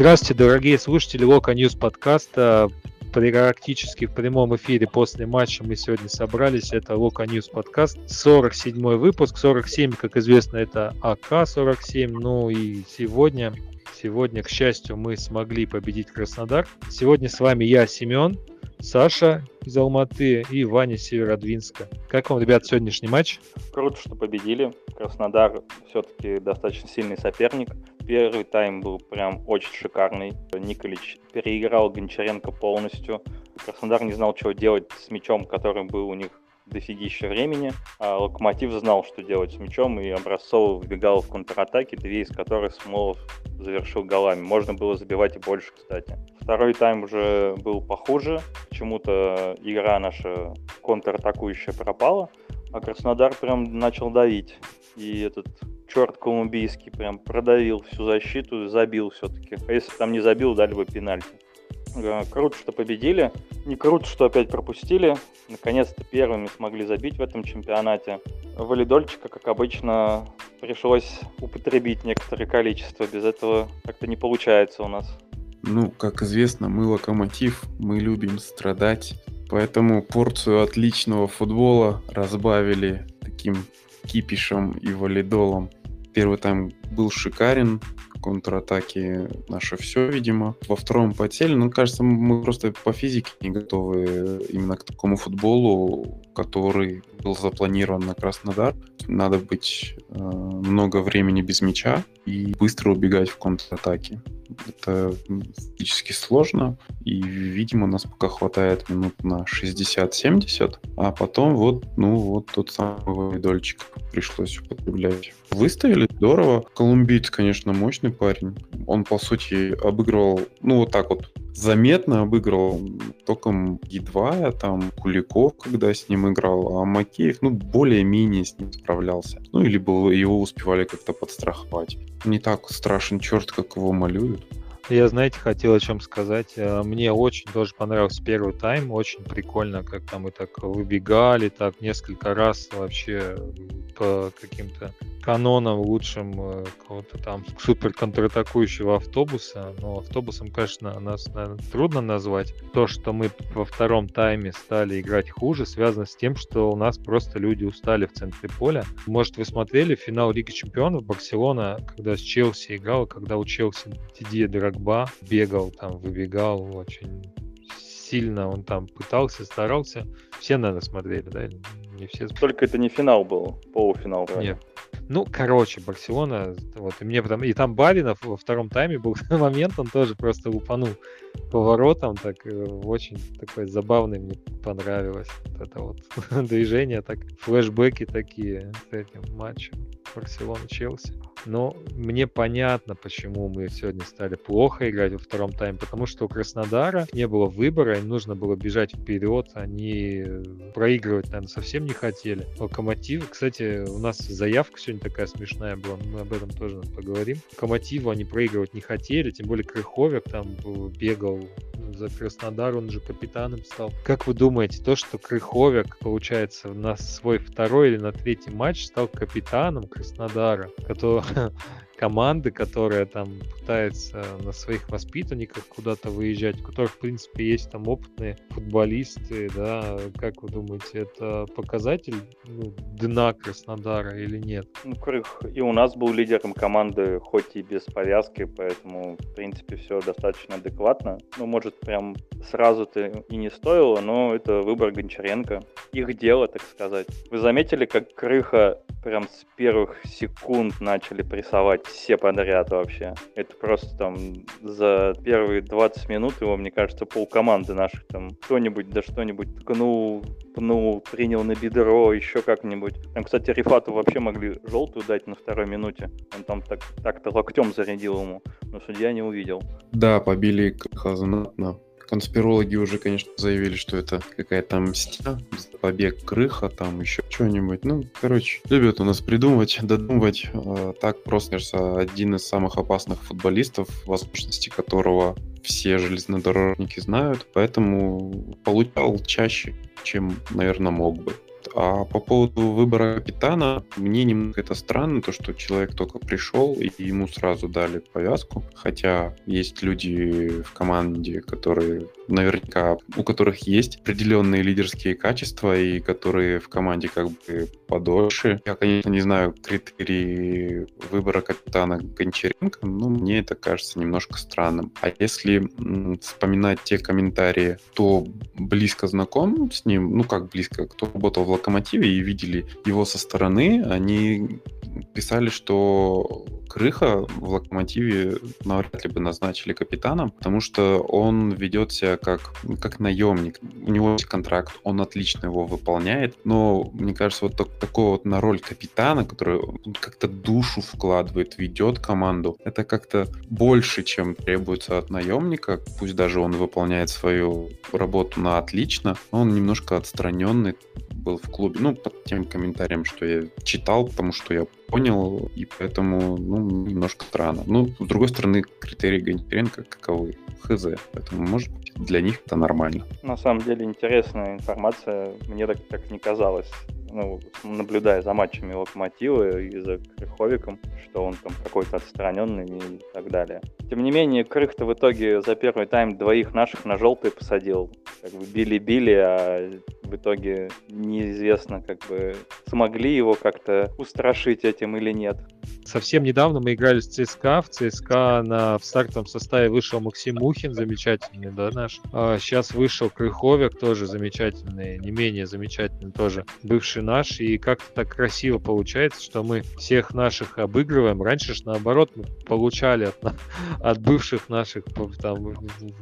Здравствуйте, дорогие слушатели Loko News подкаста. Практически в прямом эфире после матча мы сегодня собрались. Это Loko News подкаст. 47 выпуск. 47, как известно, это АК-47. Ну и сегодня, сегодня, к счастью, мы смогли победить Краснодар. Сегодня с вами я, Семен, Саша из Алматы и Ваня Северодвинска. Как вам, ребят, сегодняшний матч? Круто, что победили. Краснодар все-таки достаточно сильный соперник. Первый тайм был прям очень шикарный. Николич переиграл Гончаренко полностью. Краснодар не знал, что делать с мячом, который был у них дофигища времени, а Локомотив знал, что делать с мячом, и Образцов вбегал в контратаки, две из которых Смолов завершил голами. Можно было забивать и больше, кстати. Второй тайм уже был похуже. Почему-то игра наша контратакующая пропала, а Краснодар прям начал давить. И этот черт колумбийский прям продавил всю защиту, забил все-таки. А если там не забил, дали бы пенальти. Э, круто, что победили. Не круто, что опять пропустили. Наконец-то первыми смогли забить в этом чемпионате. Валидольчика, как обычно, пришлось употребить некоторое количество. Без этого как-то не получается у нас. Ну, как известно, мы локомотив, мы любим страдать. Поэтому порцию отличного футбола разбавили таким кипишем и валидолом. Первый тайм был шикарен, контратаки наше все, видимо. Во втором потели, ну, кажется, мы просто по физике не готовы именно к такому футболу, который был запланирован на Краснодар. Надо быть э, много времени без мяча и быстро убегать в контратаке. Это физически сложно, и, видимо, нас пока хватает минут на 60-70, а потом вот, ну, вот тот самый дольчик пришлось употреблять. Выставили здорово. Колумбиец, конечно, мощный парень. Он, по сути, обыгрывал, ну, вот так вот, заметно обыграл только едва, там, Куликов, когда с ним играл, а Макеев, ну, более-менее с ним справлялся. Ну, или было, его успевали как-то подстраховать. Не так страшен черт, как его малюют. Я, знаете, хотел о чем сказать. Э, мне очень тоже понравился первый тайм. Очень прикольно, как там мы так выбегали, так несколько раз вообще по каким-то канонам лучшим э, какого-то там супер контратакующего автобуса. Но автобусом, конечно, нас наверное, трудно назвать. То, что мы во втором тайме стали играть хуже, связано с тем, что у нас просто люди устали в центре поля. Может, вы смотрели финал Лиги Чемпионов Барселона, когда с Челси играл, когда у Челси Дидье Драгба бегал, там, выбегал очень сильно он там пытался, старался. Все, наверное, смотрели, да? Не все. Только это не финал был, полуфинал, правильно? Нет. Ну, короче, Барселона, вот, и мне потом, и там Баринов во втором тайме был момент, он тоже просто упанул поворотом, так э, очень такой забавный, мне понравилось вот это вот движение, так флешбеки такие с этим матчем Барселона-Челси. Но мне понятно, почему мы сегодня стали плохо играть во втором тайме, потому что у Краснодара не было выбора, им нужно было бежать вперед, они проигрывать, наверное, совсем не хотели. Локомотив, кстати, у нас заявка сегодня такая смешная была, мы об этом тоже поговорим. Локомотиву они проигрывать не хотели, тем более Крыховик там бегал за Краснодар, он же капитаном стал. Как вы думаете, то, что Крыховик, получается, на свой второй или на третий матч стал капитаном Краснодара, который команды, которая там пытается на своих воспитанниках куда-то выезжать, у которых, в принципе, есть там опытные футболисты, да, как вы думаете, это показатель ну, дна Краснодара или нет? Ну, Крых и у нас был лидером команды, хоть и без повязки, поэтому, в принципе, все достаточно адекватно. Ну, может, прям сразу-то и не стоило, но это выбор Гончаренко. Их дело, так сказать. Вы заметили, как Крыха прям с первых секунд начали прессовать все подряд вообще. Это просто там за первые 20 минут его, мне кажется, пол команды наших там кто-нибудь, да что-нибудь ткнул, пнул, принял на бедро, еще как-нибудь. Там, кстати, Рифату вообще могли желтую дать на второй минуте. Он там так, так-то локтем зарядил ему, но судья не увидел. Да, побили знатно. Конспирологи уже, конечно, заявили, что это какая-то мстя, побег крыха, там еще что-нибудь. Ну, короче, любят у нас придумывать, додумывать. Э, так просто, кажется, один из самых опасных футболистов, возможности которого все железнодорожники знают, поэтому получал чаще, чем, наверное, мог бы. А по поводу выбора капитана, мне немного это странно, то, что человек только пришел, и ему сразу дали повязку. Хотя есть люди в команде, которые наверняка, у которых есть определенные лидерские качества, и которые в команде как бы подольше. Я, конечно, не знаю критерии выбора капитана Гончаренко, но мне это кажется немножко странным. А если вспоминать те комментарии, кто близко знаком с ним, ну как близко, кто работал в Локомотиве и видели его со стороны, они писали, что Крыха в Локомотиве навряд ли бы назначили капитаном, потому что он ведет себя как, как наемник. У него есть контракт, он отлично его выполняет, но мне кажется, вот так, такой вот на роль капитана, который как-то душу вкладывает, ведет команду, это как-то больше, чем требуется от наемника. Пусть даже он выполняет свою работу на отлично, но он немножко отстраненный был в клубе. Ну, под тем комментарием, что я читал, потому что я понял, и поэтому, ну, немножко странно. Ну, с другой стороны, критерии Гончаренко каковы? Хз. Поэтому, может быть, для них это нормально. На самом деле, интересная информация. Мне так, так не казалось ну, наблюдая за матчами Локомотива и за Крыховиком, что он там какой-то отстраненный и так далее. Тем не менее, Крых-то в итоге за первый тайм двоих наших на желтый посадил. Как бы били-били, а в итоге неизвестно, как бы смогли его как-то устрашить этим или нет. Совсем недавно мы играли с ЦСКА. В ЦСКА на, в стартовом составе вышел Максим Мухин, замечательный, да, наш. А сейчас вышел Крыховик, тоже замечательный, не менее замечательный тоже, бывший наш. И как-то так красиво получается, что мы всех наших обыгрываем. Раньше же наоборот мы получали от, от бывших наших там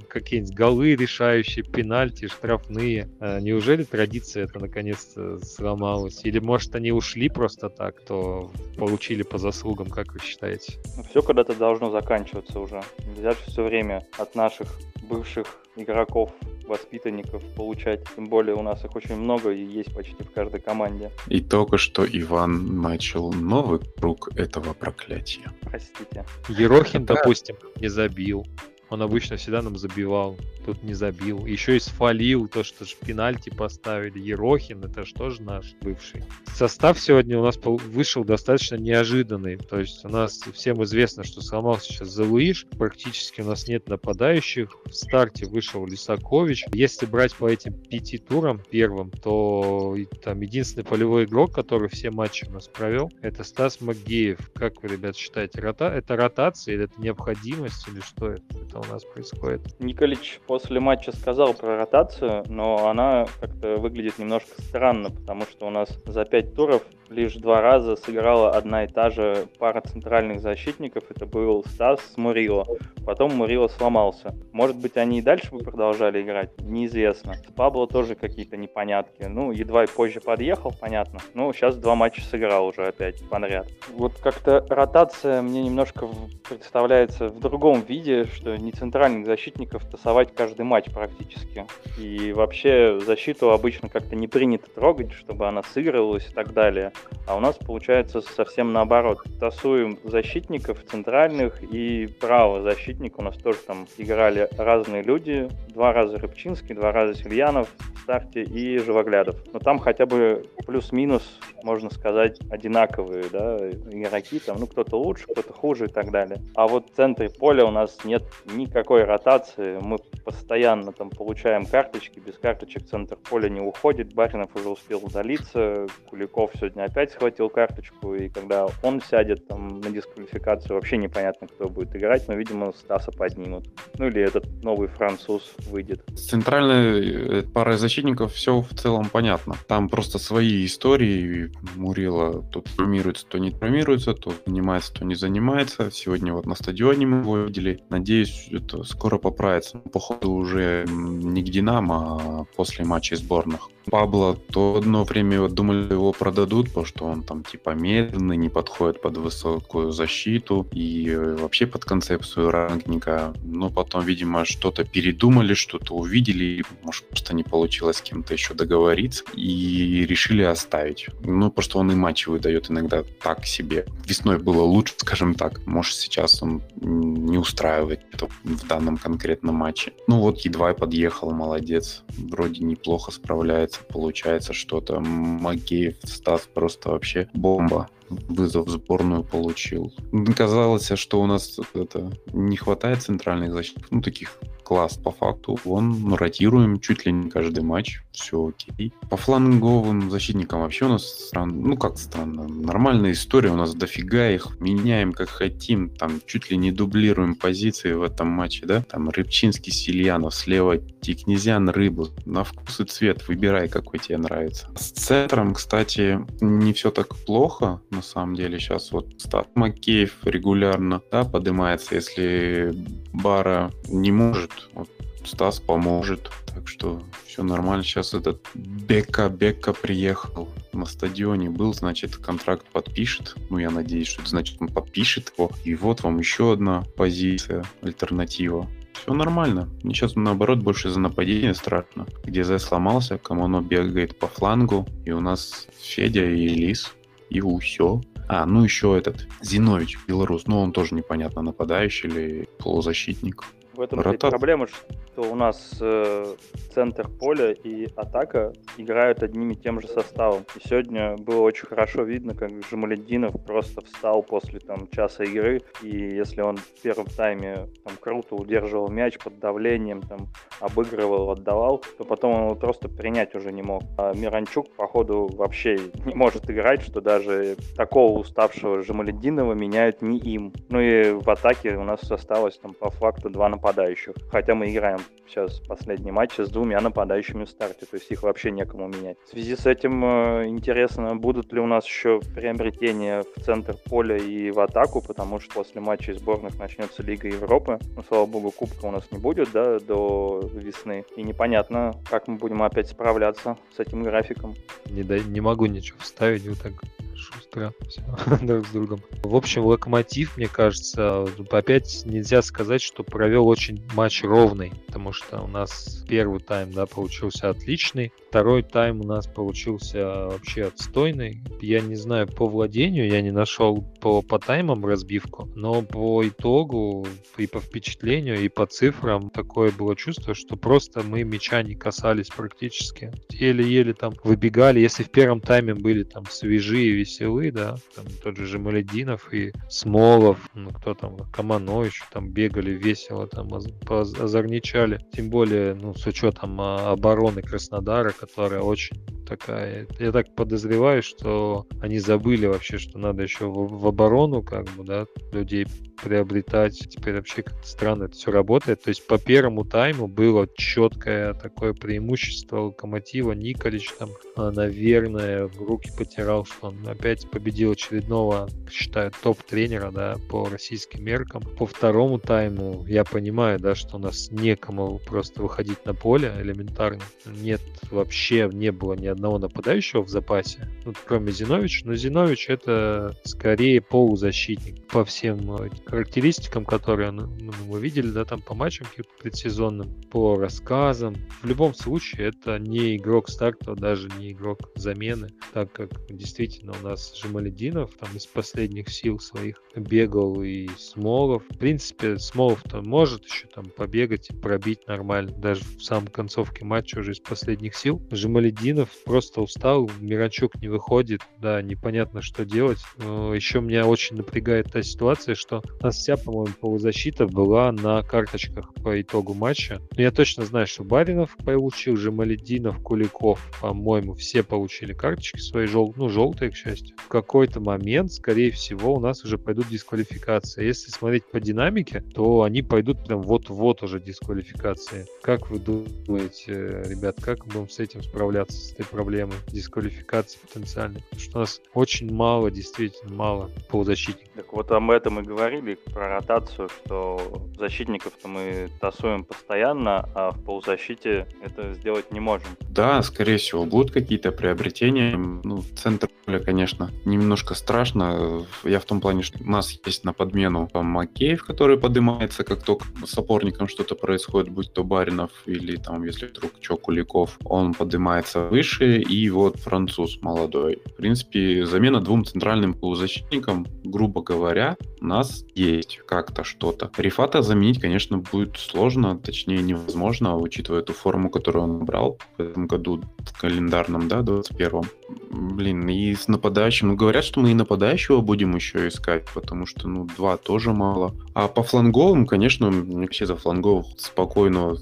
какие-нибудь голы решающие, пенальти, штрафные. А неужели традиция это наконец-то сломалась? Или может они ушли просто так, то получили по заслугам, как вы считаете? Ну, все когда-то должно заканчиваться уже. Нельзя все время от наших бывших игроков воспитанников получать. Тем более у нас их очень много и есть почти в каждой команде. И только что Иван начал новый круг этого проклятия. Простите. Ерохин, допустим, не забил. Он обычно всегда нам забивал тут не забил. Еще и свалил то, что же пенальти поставили. Ерохин, это же наш бывший. Состав сегодня у нас вышел достаточно неожиданный. То есть у нас всем известно, что сломался сейчас Залуиш. Практически у нас нет нападающих. В старте вышел Лисакович. Если брать по этим пяти турам первым, то там единственный полевой игрок, который все матчи у нас провел, это Стас Магеев. Как вы, ребят, считаете? Рота... Это ротация или это необходимость или что это у нас происходит? Николич по после матча сказал про ротацию, но она как-то выглядит немножко странно, потому что у нас за пять туров лишь два раза сыграла одна и та же пара центральных защитников. Это был Стас с Мурило. Потом Мурило сломался. Может быть, они и дальше бы продолжали играть? Неизвестно. С Пабло тоже какие-то непонятки. Ну, едва и позже подъехал, понятно. Ну, сейчас два матча сыграл уже опять подряд. Вот как-то ротация мне немножко представляется в другом виде, что не центральных защитников тасовать каждый матч практически. И вообще защиту обычно как-то не принято трогать, чтобы она сыгрывалась и так далее. А у нас получается совсем наоборот. Тасуем защитников центральных и право защитника. У нас тоже там играли разные люди. Два раза Рыбчинский, два раза Сильянов в старте и Живоглядов. Но там хотя бы плюс-минус, можно сказать, одинаковые да, игроки. Там, ну, кто-то лучше, кто-то хуже и так далее. А вот в центре поля у нас нет никакой ротации. Мы постоянно там получаем карточки. Без карточек центр поля не уходит. Баринов уже успел удалиться. Куликов сегодня опять схватил карточку, и когда он сядет там на дисквалификацию, вообще непонятно, кто будет играть, но, видимо, Стаса поднимут. Ну или этот новый француз выйдет. С центральной э, парой защитников все в целом понятно. Там просто свои истории. Мурила то травмируется, то не травмируется, то занимается, то не занимается. Сегодня вот на стадионе мы его видели. Надеюсь, это скоро поправится. Походу уже не к Динамо, а после матчей сборных. Пабло то одно время думали его продадут, потому что он там типа медленный, не подходит под высокую защиту и э, вообще под концепцию рангника. Но потом, видимо, что-то передумали, что-то увидели, может просто не получилось с кем-то еще договориться и решили оставить. Ну, потому что он и матчи выдает иногда так себе. Весной было лучше, скажем так. Может, сейчас он не устраивает в данном конкретном матче. Ну вот, едва подъехал, молодец. Вроде неплохо справляется получается что-то. Макеев, Стас просто вообще бомба вызов в сборную получил. Казалось, что у нас это не хватает центральных защитников, ну, таких класс по факту. Он ротируем чуть ли не каждый матч, все окей. По фланговым защитникам вообще у нас странно, ну как странно, нормальная история, у нас дофига их, меняем как хотим, там чуть ли не дублируем позиции в этом матче, да, там Рыбчинский, Сильянов, слева Тикнезян, Рыбу, на вкус и цвет, выбирай, какой тебе нравится. С центром, кстати, не все так плохо, на самом деле, сейчас вот Стат Макеев регулярно, да, поднимается, если Бара не может, вот Стас поможет. Так что все нормально. Сейчас этот Бека Бека приехал на стадионе был, значит, контракт подпишет. Ну, я надеюсь, что это значит, он подпишет его. И вот вам еще одна позиция, альтернатива. Все нормально. Мне сейчас, наоборот, больше за нападение страшно. Где Зе сломался, Камоно бегает по флангу, и у нас Федя и Лис. И все. А, ну еще этот Зинович, белорус, но он тоже непонятно, нападающий или полузащитник. В этом Ротат... проблема, что у нас э, центр поля и атака играют одним и тем же составом. И сегодня было очень хорошо видно, как Жамаледдинов просто встал после там часа игры, и если он в первом тайме там круто удерживал мяч под давлением, там обыгрывал, отдавал, то потом он его просто принять уже не мог. А Миранчук, походу, вообще не может играть, что даже такого уставшего Жамаледдинова меняют не им. Ну и в атаке у нас осталось там по факту два нападения нападающих. Хотя мы играем сейчас последний матч с двумя нападающими в старте, то есть их вообще некому менять. В связи с этим э, интересно, будут ли у нас еще приобретения в центр поля и в атаку, потому что после матчей сборных начнется Лига Европы. Ну, слава богу, кубка у нас не будет, да, до весны. И непонятно, как мы будем опять справляться с этим графиком. Не, да, не могу ничего вставить, вот так шустро все друг с другом. В общем, Локомотив, мне кажется, опять нельзя сказать, что провел очень матч ровный, потому что у нас первый тайм, да, получился отличный, второй тайм у нас получился вообще отстойный. Я не знаю по владению, я не нашел по, по таймам разбивку, но по итогу и по впечатлению, и по цифрам такое было чувство, что просто мы мяча не касались практически. Еле-еле там выбегали, если в первом тайме были там свежие, веселые, да, там тот же Жемалединов и Смолов, ну кто там, Камано еще там бегали весело, там озорничали. Тем более, ну, с учетом а, обороны Краснодара, которая очень такая. Я так подозреваю, что они забыли вообще, что надо еще в, в оборону, как бы, да, людей приобретать. Теперь вообще как-то странно это все работает. То есть по первому тайму было четкое такое преимущество Локомотива. Николич там, а, наверное, в руки потирал, что он опять победил очередного, считаю, топ-тренера, да, по российским меркам. По второму тайму я понимаю, да, что у нас некому просто выходить на поле элементарно. Нет, вообще не было ни одного нападающего в запасе, ну, кроме Зиновича. Но Зинович это скорее полузащитник по всем э, характеристикам, которые ну, мы видели, да, там по матчам предсезонным, по рассказам. В любом случае, это не игрок старта, даже не игрок замены, так как действительно у нас Жемалединов там из последних сил своих бегал и Смолов. В принципе, Смолов-то может еще там побегать и пробить нормально, даже в самом концовке матча уже из последних сил. Жемалединов просто устал, Миранчук не выходит, да, непонятно, что делать. Еще меня очень напрягает та ситуация, что у нас вся, по-моему, полузащита была на карточках по итогу матча. Но я точно знаю, что Баринов получил, Жемалединов, Куликов, по-моему, все получили карточки свои, жел... ну, желтые, к счастью. В какой-то момент, скорее всего, у нас уже пойдут дисквалификации. Если смотреть по динамике, то они пойдут прям вот-вот уже дисквалификации. Как вы думаете, ребят, как мы будем с этим справляться, с этой проблемой дисквалификации потенциальной? Потому что у нас очень мало, действительно мало полузащитников. Так вот об этом и говорили, про ротацию, что защитников-то мы тасуем постоянно, а в полузащите это сделать не можем. Да, скорее всего, будут какие-то приобретения. Ну, центр поля, конечно, немножко страшно. Я в том плане, что у нас есть на подмену там, Макеев, который поднимается, как только с опорником что-то происходит, будь то Баринов или там, если вдруг что, Куликов, он поднимается выше, и вот француз молодой. В принципе, замена двум центральным полузащитникам, грубо говоря, у нас есть как-то что-то. Рифата заменить, конечно, будет сложно, точнее невозможно, учитывая ту форму, которую он брал в этом году, в календарном, да, 21-м. Блин, и с нападающим, ну, говорят, что мы и нападающего будем еще искать, потому что, ну, два тоже мало. А по фланговым, конечно, вообще за флангов спокойно,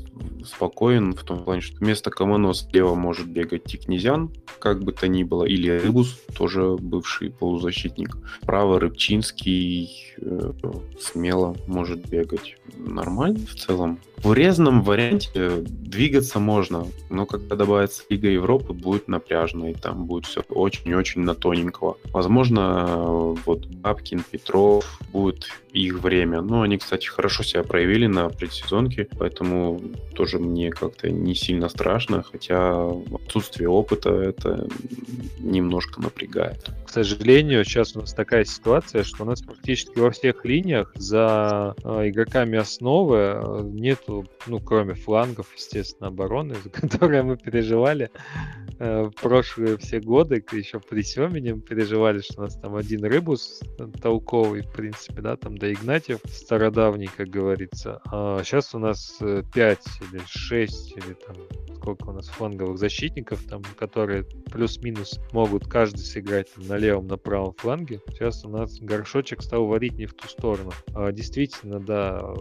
спокоен в том плане, что вместо Камано слева может бегать Тикнезян, как бы то ни было, или Рыбус, тоже бывший полузащитник. Право Рыбчинский смело может бегать. Нормально в целом. В урезанном варианте двигаться можно, но когда добавится Лига Европы, будет напряжно, и там будет все очень-очень на тоненького. Возможно, вот Бабкин, Петров, будет их время. Но они, кстати, хорошо себя проявили на предсезонке, поэтому тоже мне как-то не сильно страшно, хотя отсутствие опыта это немножко напрягает. К сожалению, сейчас у нас такая ситуация, что у нас практически во всех линиях за э, игроками основы э, нету, ну, кроме флангов, естественно, обороны, за которые мы переживали э, в прошлые все годы, еще при Семене переживали, что у нас там один рыбус толковый, в принципе, да, там до Игнатьев стародавний, как говорится. А сейчас у нас 5 или 6 или там сколько у нас фланговых защитников, там, которые плюс-минус могут каждый сыграть там, на левом, на правом фланге. Сейчас у нас горшочек стал варить не в ту сторону. А, действительно, да,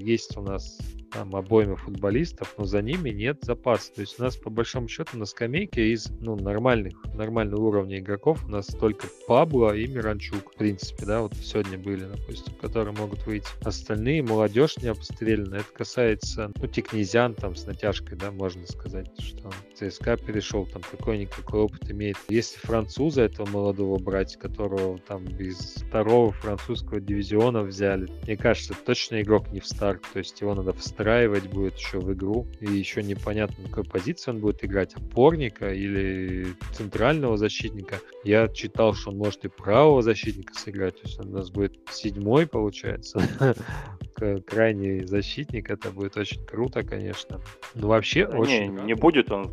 есть у нас там обойма футболистов, но за ними нет запаса. То есть у нас по большому счету на скамейке из ну, нормальных, нормального уровня игроков у нас только Пабло и Миранчук, в принципе, да, вот сегодня были, допустим, которые могут выйти. Остальные молодежь не обстреляна. Это касается, ну, Тикнезян там с натяжкой, да, можно сказать, что ЦСКА перешел, там какой-никакой опыт имеет. Если француза этого молодого брать, которого там из второго французского дивизиона взяли, мне кажется, точно игрок не в старт, то есть его надо встраивать будет еще в игру. И еще непонятно, на какой позиции он будет играть, опорника или центрального защитника. Я читал, что он может и правого защитника сыграть, то есть он у нас будет седьмой, получается. крайний защитник, это будет очень круто, конечно. Но вообще да очень... Не, не будет он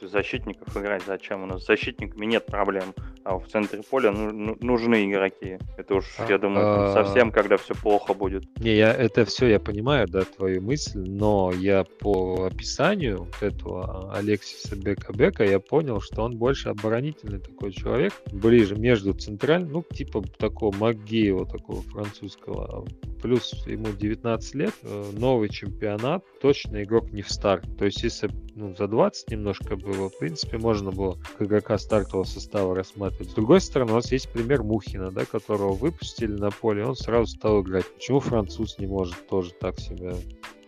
защитников играть, зачем? У нас с защитниками нет проблем, а в центре поля ну, ну, нужны игроки. Это уж, а, я думаю, а... совсем, когда все плохо будет. Не, я это все я понимаю, да, твою мысль, но я по описанию этого Алексиса Бека-Бека я понял, что он больше оборонительный такой человек, ближе между центральным, ну, типа такого Магеева, такого французского, плюс ему 19 лет, э, новый чемпионат, точно игрок не в старт. То есть, если ну, за 20 немножко было, в принципе, можно было к игрока стартового состава рассматривать. С другой стороны, у нас есть пример Мухина, да, которого выпустили на поле, он сразу стал играть. Почему француз не может тоже так себя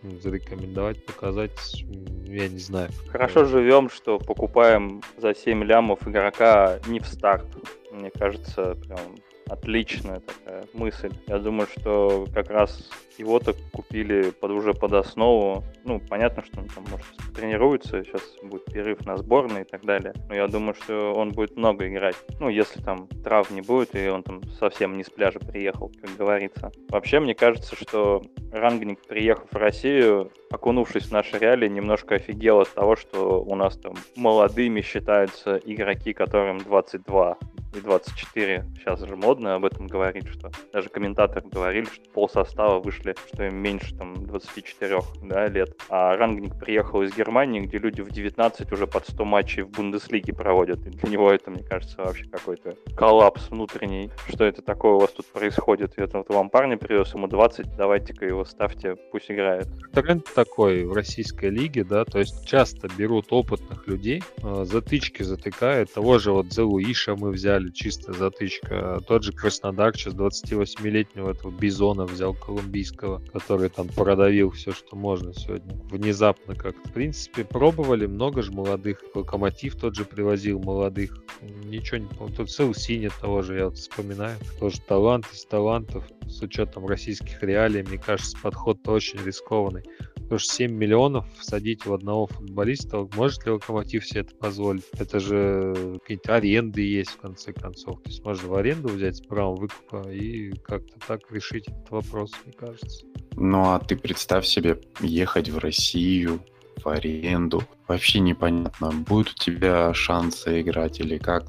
ну, зарекомендовать, показать, я не знаю. Хорошо живем, что покупаем за 7 лямов игрока не в старт. Мне кажется, прям отличная такая мысль. Я думаю, что как раз его-то купили под, уже под основу. Ну, понятно, что он там, может, тренируется, сейчас будет перерыв на сборной и так далее. Но я думаю, что он будет много играть. Ну, если там трав не будет, и он там совсем не с пляжа приехал, как говорится. Вообще, мне кажется, что Рангник, приехав в Россию, окунувшись в наши реалии, немножко офигел от того, что у нас там молодыми считаются игроки, которым 22 и 24. Сейчас же модно об этом говорить, что даже комментаторы говорили, что пол состава вышли, что им меньше там 24 да, лет. А Рангник приехал из Германии, где люди в 19 уже под 100 матчей в Бундеслиге проводят. И для него это, мне кажется, вообще какой-то коллапс внутренний. Что это такое у вас тут происходит? И это вот вам парня привез, ему 20, давайте-ка его ставьте, пусть играет. Тренд такой в российской лиге, да, то есть часто берут опытных людей, а, затычки затыкают. Того же вот Зелуиша мы взяли, взяли, чисто затычка. Тот же Краснодар сейчас 28-летнего этого Бизона взял колумбийского, который там продавил все, что можно сегодня. Внезапно как-то. В принципе, пробовали, много же молодых. Локомотив тот же привозил молодых. Ничего не помню. Тут Синя того же, я вот вспоминаю. Тоже талант из талантов. С учетом российских реалий, мне кажется, подход очень рискованный. Потому что 7 миллионов всадить в одного футболиста, может ли Локомотив себе это позволить? Это же какие-то аренды есть, в конце концов. То есть можно в аренду взять с правом выкупа и как-то так решить этот вопрос, мне кажется. Ну а ты представь себе ехать в Россию, в аренду. Вообще непонятно, будет у тебя шансы играть или как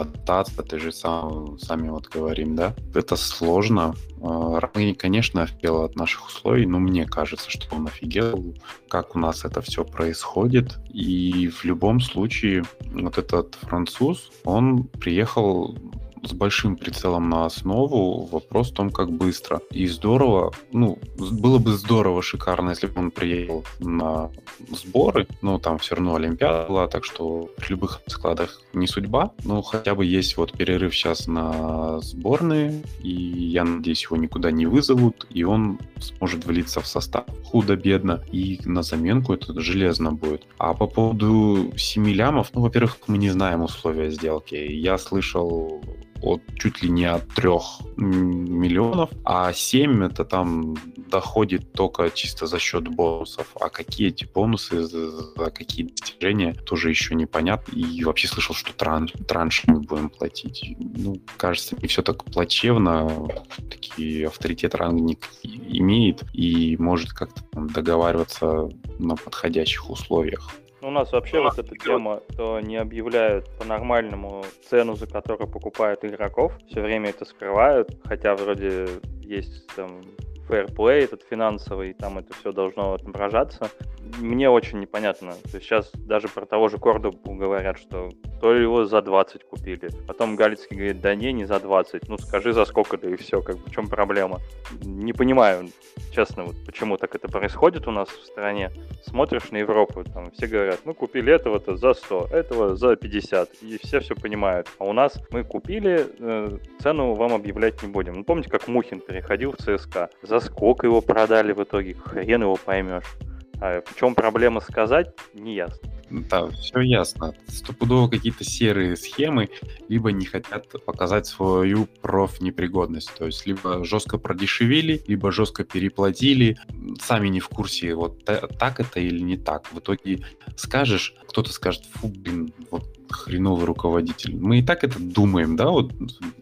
адаптация, ты же сам, сами вот говорим, да, это сложно. А, мы, конечно, офигел от наших условий, но мне кажется, что он офигел, как у нас это все происходит. И в любом случае, вот этот француз, он приехал с большим прицелом на основу. Вопрос в том, как быстро. И здорово, ну, было бы здорово, шикарно, если бы он приехал на сборы, но там все равно Олимпиада была, так что при любых складах не судьба. Но хотя бы есть вот перерыв сейчас на сборные, и я надеюсь, его никуда не вызовут, и он сможет влиться в состав худо-бедно, и на заменку это железно будет. А по поводу 7 лямов, ну, во-первых, мы не знаем условия сделки. Я слышал от чуть ли не от 3 миллионов, а 7 это там доходит только чисто за счет бонусов. А какие эти бонусы, за какие достижения, тоже еще непонятно. И вообще слышал, что транш, транш мы будем платить. Ну, кажется, не все так плачевно. Такие авторитет рангник имеет и может как-то договариваться на подходящих условиях. Ну, у нас вообще вот эта тема, то не объявляют по-нормальному цену, за которую покупают игроков. Все время это скрывают, хотя вроде есть там фэрплей этот финансовый, там это все должно отображаться. Мне очень непонятно. То есть сейчас даже про того же Кордобу говорят, что то ли его за 20 купили. Потом Галицкий говорит, да не, не за 20. Ну скажи за сколько, да и все, как в чем проблема. Не понимаю, честно, вот почему так это происходит у нас в стране. Смотришь на Европу, там все говорят, ну купили этого-то за 100, этого за 50. И все все понимают. А у нас мы купили, э, цену вам объявлять не будем. Ну помните, как Мухин переходил в ЦСКА? За сколько его продали в итоге, хрен его поймешь. А в чем проблема сказать, не ясно. Да, все ясно. Стопудово какие-то серые схемы, либо не хотят показать свою профнепригодность. То есть либо жестко продешевили, либо жестко переплатили. Сами не в курсе, вот так это или не так. В итоге скажешь, кто-то скажет, фу, блин, вот хреновый руководитель. Мы и так это думаем, да, вот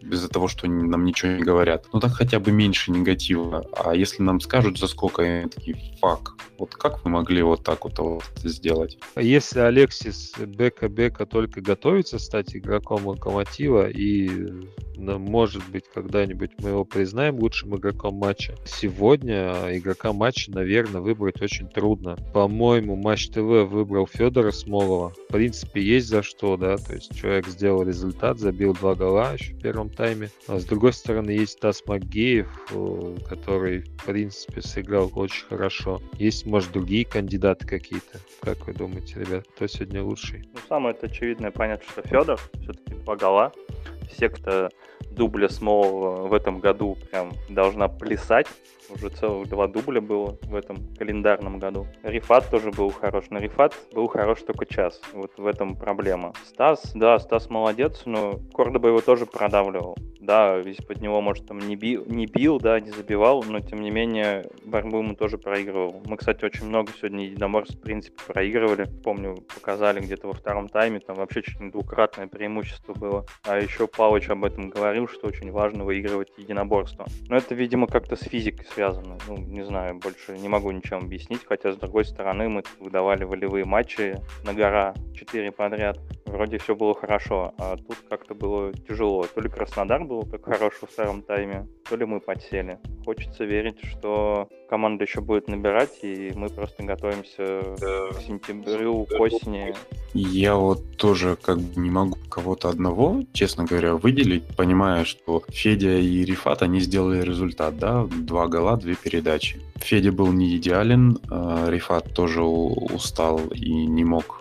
из-за того, что нам ничего не говорят. Ну так хотя бы меньше негатива. А если нам скажут за сколько, они такие, фак, вот как вы могли вот так вот, вот сделать? А если Алексис Бека-Бека только готовится стать игроком Локомотива и может быть, когда-нибудь мы его признаем лучшим игроком матча. Сегодня игрока матча, наверное, выбрать очень трудно. По-моему, Матч ТВ выбрал Федора Смолова. В принципе, есть за что, да, то есть человек сделал результат, забил два гола еще в первом тайме. А с другой стороны, есть Тас Макгеев, э, который, в принципе, сыграл очень хорошо. Есть, может, другие кандидаты какие-то. Как вы думаете, ребят, кто сегодня лучший? Ну, самое это очевидное понятно, что Федор. Все-таки два гола. Все, кто дубля Смол в этом году прям должна плясать. Уже целых два дубля было в этом календарном году. Рифат тоже был хорош, но Рифат был хорош только час. Вот в этом проблема. Стас, да, Стас молодец, но Кордоба его тоже продавливал. Да, из-под него, может, там не бил, не бил, да, не забивал, но, тем не менее, борьбу ему тоже проигрывал. Мы, кстати, очень много сегодня единоморств, в принципе, проигрывали. Помню, показали где-то во втором тайме, там вообще чуть не двукратное преимущество было. А еще Павлович об этом говорил, что очень важно выигрывать единоборство. Но это, видимо, как-то с физикой связано. Ну, не знаю, больше не могу ничем объяснить, хотя, с другой стороны, мы выдавали волевые матчи на гора, четыре подряд. Вроде все было хорошо, а тут как-то было тяжело. То ли Краснодар был так хорош во втором тайме, то ли мы подсели. Хочется верить, что команда еще будет набирать, и мы просто готовимся к сентябрю, к осени. Я вот тоже как бы не могу кого-то одного, честно говоря, выделить, понимая, что Федя и Рифат, они сделали результат, да, два гола, две передачи. Федя был не идеален, а Рифат тоже устал и не мог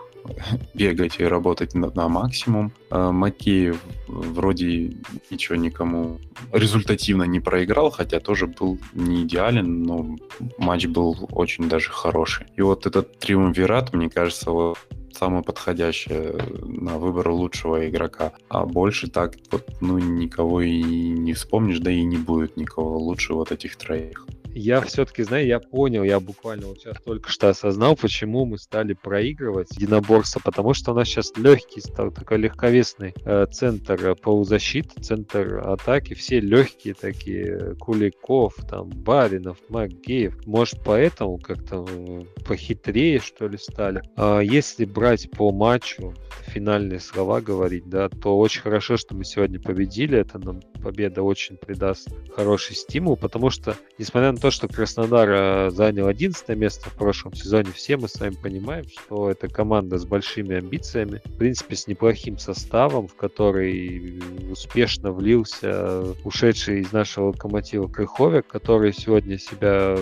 бегать и работать на, на максимум. А Макеев вроде ничего никому результативно не проиграл, хотя тоже был не идеален, но матч был очень даже хороший. И вот этот триумвират, мне кажется, вот самое подходящее на выбор лучшего игрока. А больше так вот, ну, никого и не вспомнишь, да и не будет никого лучше вот этих троих. Я все-таки, знаю, я понял, я буквально вот сейчас только что осознал, почему мы стали проигрывать единоборство, потому что у нас сейчас легкий стал, такой легковесный э, центр полузащиты, центр атаки, все легкие такие, Куликов, там, Баринов, Макгеев. Может, поэтому как-то э, похитрее, что ли, стали. А если брать по матчу, финальные слова говорить, да, то очень хорошо, что мы сегодня победили. Это нам победа очень придаст хороший стимул, потому что, несмотря на то, что Краснодар э, занял 11 место в прошлом сезоне, все мы с вами понимаем, что это команда с большими амбициями, в принципе, с неплохим составом, в который успешно влился ушедший из нашего локомотива Крыховик, который сегодня себя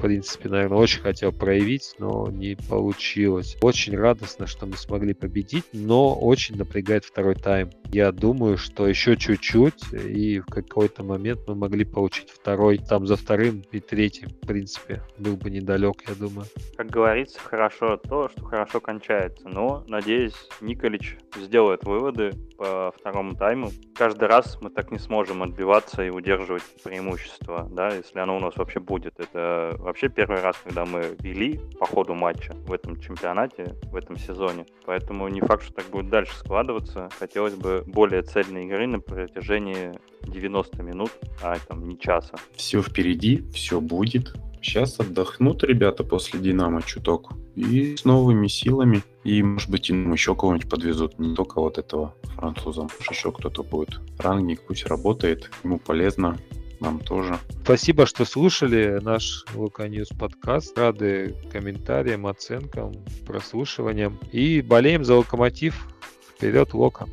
в принципе, наверное, очень хотел проявить, но не получилось. Очень радостно, что мы смогли победить, но очень напрягает второй тайм. Я думаю, что еще чуть-чуть, и в какой-то момент мы могли получить второй, там за вторым и третьим, в принципе, был бы недалек, я думаю. Как говорится, хорошо то, что хорошо кончается. Но, надеюсь, Николич сделает выводы по второму тайму. Каждый раз мы так не сможем отбиваться и удерживать преимущество, да, если оно у нас вообще будет. Это вообще первый раз, когда мы вели по ходу матча в этом чемпионате, в этом сезоне. Поэтому не факт, что так будет дальше складываться. Хотелось бы более цельной игры на протяжении 90 минут, а там не часа. Все впереди, все будет. Сейчас отдохнут ребята после Динамо чуток. И с новыми силами. И, может быть, им еще кого-нибудь подвезут. Не только вот этого француза. Может, еще кто-то будет. Рангник пусть работает. Ему полезно нам тоже. Спасибо, что слушали наш Loko News подкаст. Рады комментариям, оценкам, прослушиваниям. И болеем за локомотив. Вперед, Локо!